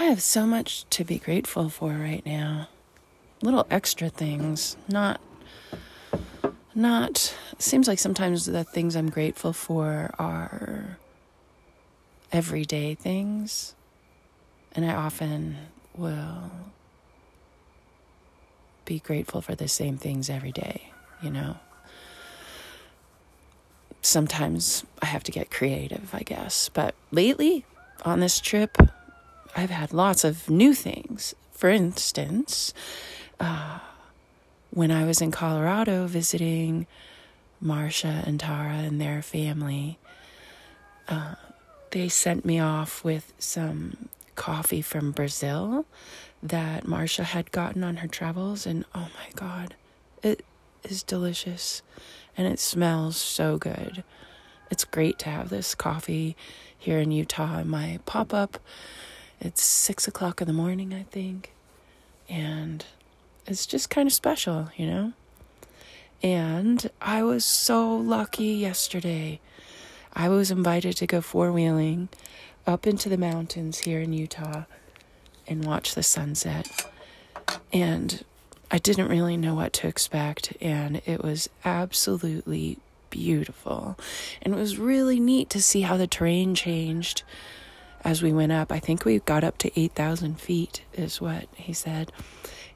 I have so much to be grateful for right now. Little extra things, not not seems like sometimes the things I'm grateful for are everyday things and I often will be grateful for the same things every day, you know. Sometimes I have to get creative, I guess. But lately on this trip, I've had lots of new things. For instance, uh, when I was in Colorado visiting Marsha and Tara and their family, uh, they sent me off with some coffee from Brazil that Marsha had gotten on her travels, and oh my god, it is delicious and it smells so good. It's great to have this coffee here in Utah in my pop up. It's six o'clock in the morning, I think, and it's just kind of special, you know? And I was so lucky yesterday. I was invited to go four wheeling up into the mountains here in Utah and watch the sunset. And I didn't really know what to expect, and it was absolutely beautiful. And it was really neat to see how the terrain changed as we went up. I think we got up to 8,000 feet, is what he said.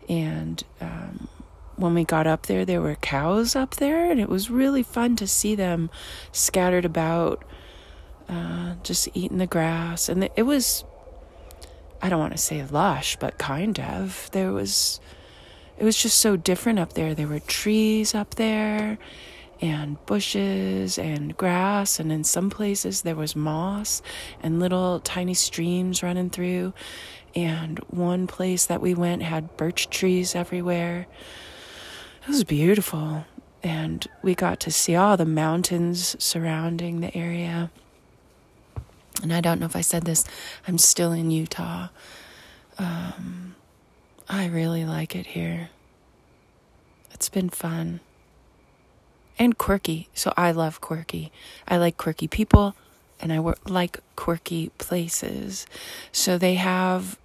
And um, when we got up there, there were cows up there, and it was really fun to see them scattered about, uh, just eating the grass. And it was, I don't want to say lush, but kind of. There was, it was just so different up there. There were trees up there and bushes and grass, and in some places there was moss and little tiny streams running through. And one place that we went had birch trees everywhere. It was beautiful. And we got to see all the mountains surrounding the area. And I don't know if I said this, I'm still in Utah. Um, I really like it here. It's been fun and quirky. So I love quirky. I like quirky people and I like quirky places. So they have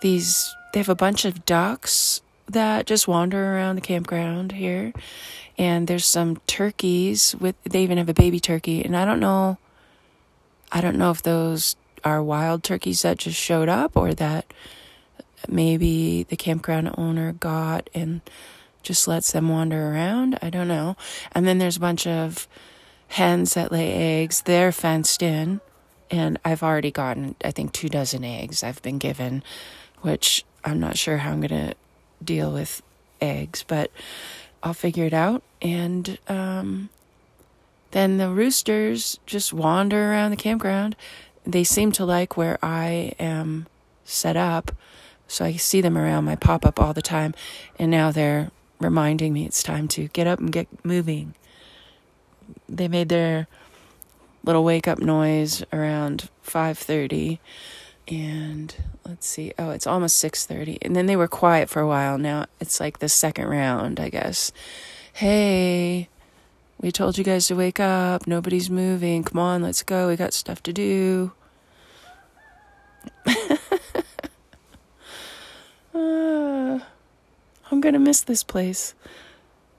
these, they have a bunch of ducks that just wander around the campground here. And there's some turkeys with, they even have a baby turkey. And I don't know, I don't know if those are wild turkeys that just showed up or that maybe the campground owner got and just lets them wander around. I don't know. And then there's a bunch of hens that lay eggs. They're fenced in. And I've already gotten, I think, two dozen eggs I've been given, which I'm not sure how I'm going to deal with eggs, but I'll figure it out. And um, then the roosters just wander around the campground. They seem to like where I am set up. So I see them around my pop up all the time. And now they're reminding me it's time to get up and get moving. They made their little wake up noise around 5:30 and let's see oh it's almost 6:30 and then they were quiet for a while. Now it's like the second round I guess. Hey we told you guys to wake up. Nobody's moving. Come on let's go. We got stuff to do uh, I'm going to miss this place.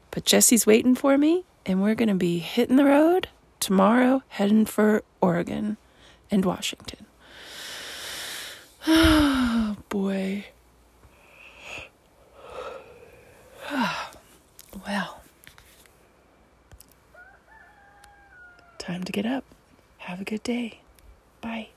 But Jesse's waiting for me, and we're going to be hitting the road tomorrow, heading for Oregon and Washington. Oh, boy. well, time to get up. Have a good day. Bye.